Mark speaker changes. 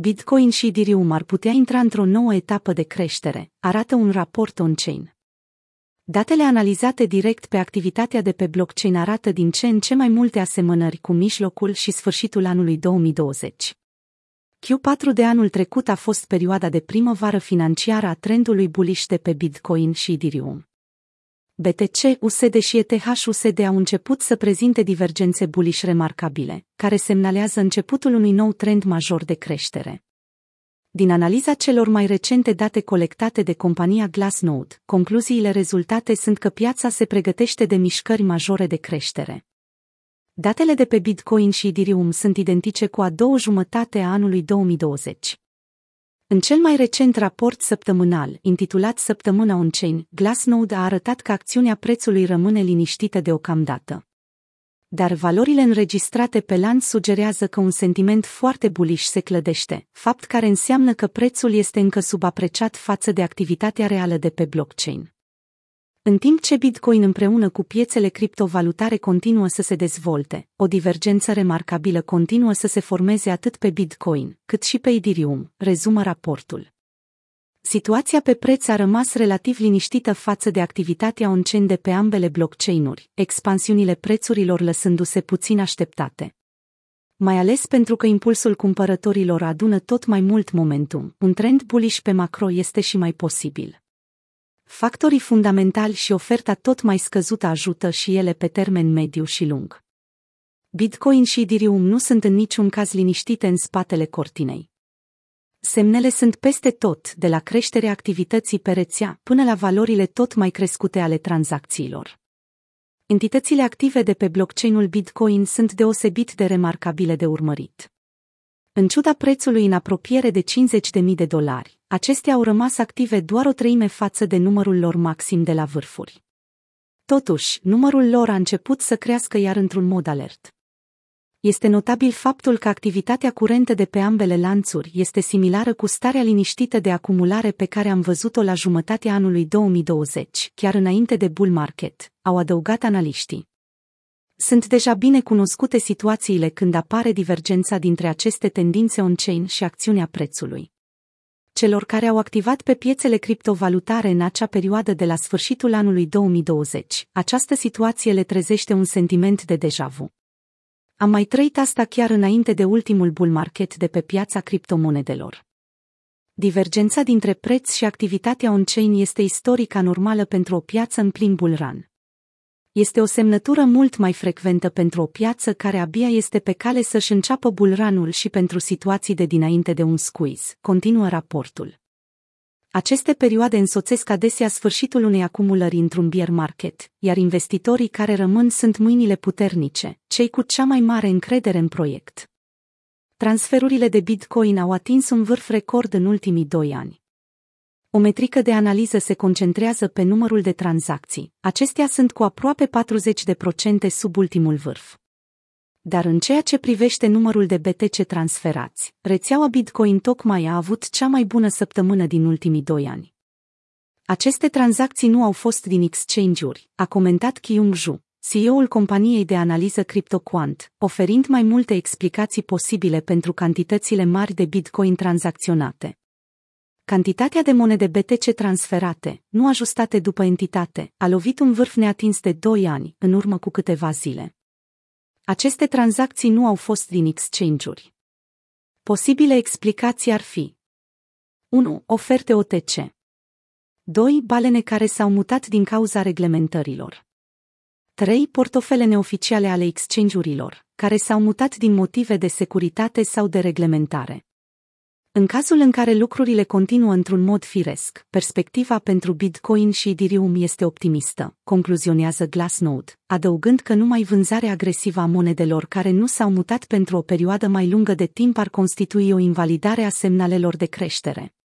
Speaker 1: Bitcoin și Ethereum ar putea intra într-o nouă etapă de creștere, arată un raport on-chain. Datele analizate direct pe activitatea de pe blockchain arată din ce în ce mai multe asemănări cu mijlocul și sfârșitul anului 2020. Q4 de anul trecut a fost perioada de primăvară financiară a trendului bullish de pe Bitcoin și Ethereum. BTC, USD și ETH-USD au început să prezinte divergențe bullish remarcabile, care semnalează începutul unui nou trend major de creștere. Din analiza celor mai recente date colectate de compania Glassnode, concluziile rezultate sunt că piața se pregătește de mișcări majore de creștere. Datele de pe Bitcoin și Ethereum sunt identice cu a doua jumătate a anului 2020. În cel mai recent raport săptămânal, intitulat Săptămâna on-chain, Glassnode a arătat că acțiunea prețului rămâne liniștită deocamdată. Dar valorile înregistrate pe lanț sugerează că un sentiment foarte bullish se clădește, fapt care înseamnă că prețul este încă subapreciat față de activitatea reală de pe blockchain. În timp ce Bitcoin împreună cu piețele criptovalutare continuă să se dezvolte, o divergență remarcabilă continuă să se formeze atât pe Bitcoin, cât și pe Ethereum, rezumă raportul. Situația pe preț a rămas relativ liniștită față de activitatea on-chain de pe ambele blockchain-uri, expansiunile prețurilor lăsându-se puțin așteptate. Mai ales pentru că impulsul cumpărătorilor adună tot mai mult momentum, un trend bullish pe macro este și mai posibil. Factorii fundamentali și oferta tot mai scăzută ajută și ele pe termen mediu și lung. Bitcoin și Ethereum nu sunt în niciun caz liniștite în spatele cortinei. Semnele sunt peste tot, de la creșterea activității pe rețea până la valorile tot mai crescute ale tranzacțiilor. Entitățile active de pe blockchain-ul Bitcoin sunt deosebit de remarcabile de urmărit. În ciuda prețului în apropiere de 50.000 de dolari, acestea au rămas active doar o treime față de numărul lor maxim de la vârfuri. Totuși, numărul lor a început să crească iar într-un mod alert. Este notabil faptul că activitatea curentă de pe ambele lanțuri este similară cu starea liniștită de acumulare pe care am văzut-o la jumătatea anului 2020, chiar înainte de bull market, au adăugat analiștii. Sunt deja bine cunoscute situațiile când apare divergența dintre aceste tendințe on-chain și acțiunea prețului. Celor care au activat pe piețele criptovalutare în acea perioadă de la sfârșitul anului 2020, această situație le trezește un sentiment de deja vu. Am mai trăit asta chiar înainte de ultimul bull market de pe piața criptomonedelor. Divergența dintre preț și activitatea on-chain este istoric anormală pentru o piață în plin bull run. Este o semnătură mult mai frecventă pentru o piață care abia este pe cale să-și înceapă bulranul și pentru situații de dinainte de un squeeze, continuă raportul. Aceste perioade însoțesc adesea sfârșitul unei acumulări într-un bear market, iar investitorii care rămân sunt mâinile puternice, cei cu cea mai mare încredere în proiect. Transferurile de Bitcoin au atins un vârf record în ultimii doi ani. O metrică de analiză se concentrează pe numărul de tranzacții. Acestea sunt cu aproape 40% sub ultimul vârf. Dar în ceea ce privește numărul de BTC transferați, rețeaua Bitcoin tocmai a avut cea mai bună săptămână din ultimii doi ani. Aceste tranzacții nu au fost din exchange-uri, a comentat Kyung Ju, CEO-ul companiei de analiză CryptoQuant, oferind mai multe explicații posibile pentru cantitățile mari de Bitcoin tranzacționate. Cantitatea de monede BTC transferate, nu ajustate după entitate, a lovit un vârf neatins de 2 ani, în urmă cu câteva zile. Aceste tranzacții nu au fost din exchange-uri. Posibile explicații ar fi 1. Oferte OTC 2. Balene care s-au mutat din cauza reglementărilor 3. Portofele neoficiale ale exchange-urilor, care s-au mutat din motive de securitate sau de reglementare. În cazul în care lucrurile continuă într-un mod firesc, perspectiva pentru Bitcoin și Ethereum este optimistă, concluzionează Glassnode, adăugând că numai vânzarea agresivă a monedelor care nu s-au mutat pentru o perioadă mai lungă de timp ar constitui o invalidare a semnalelor de creștere.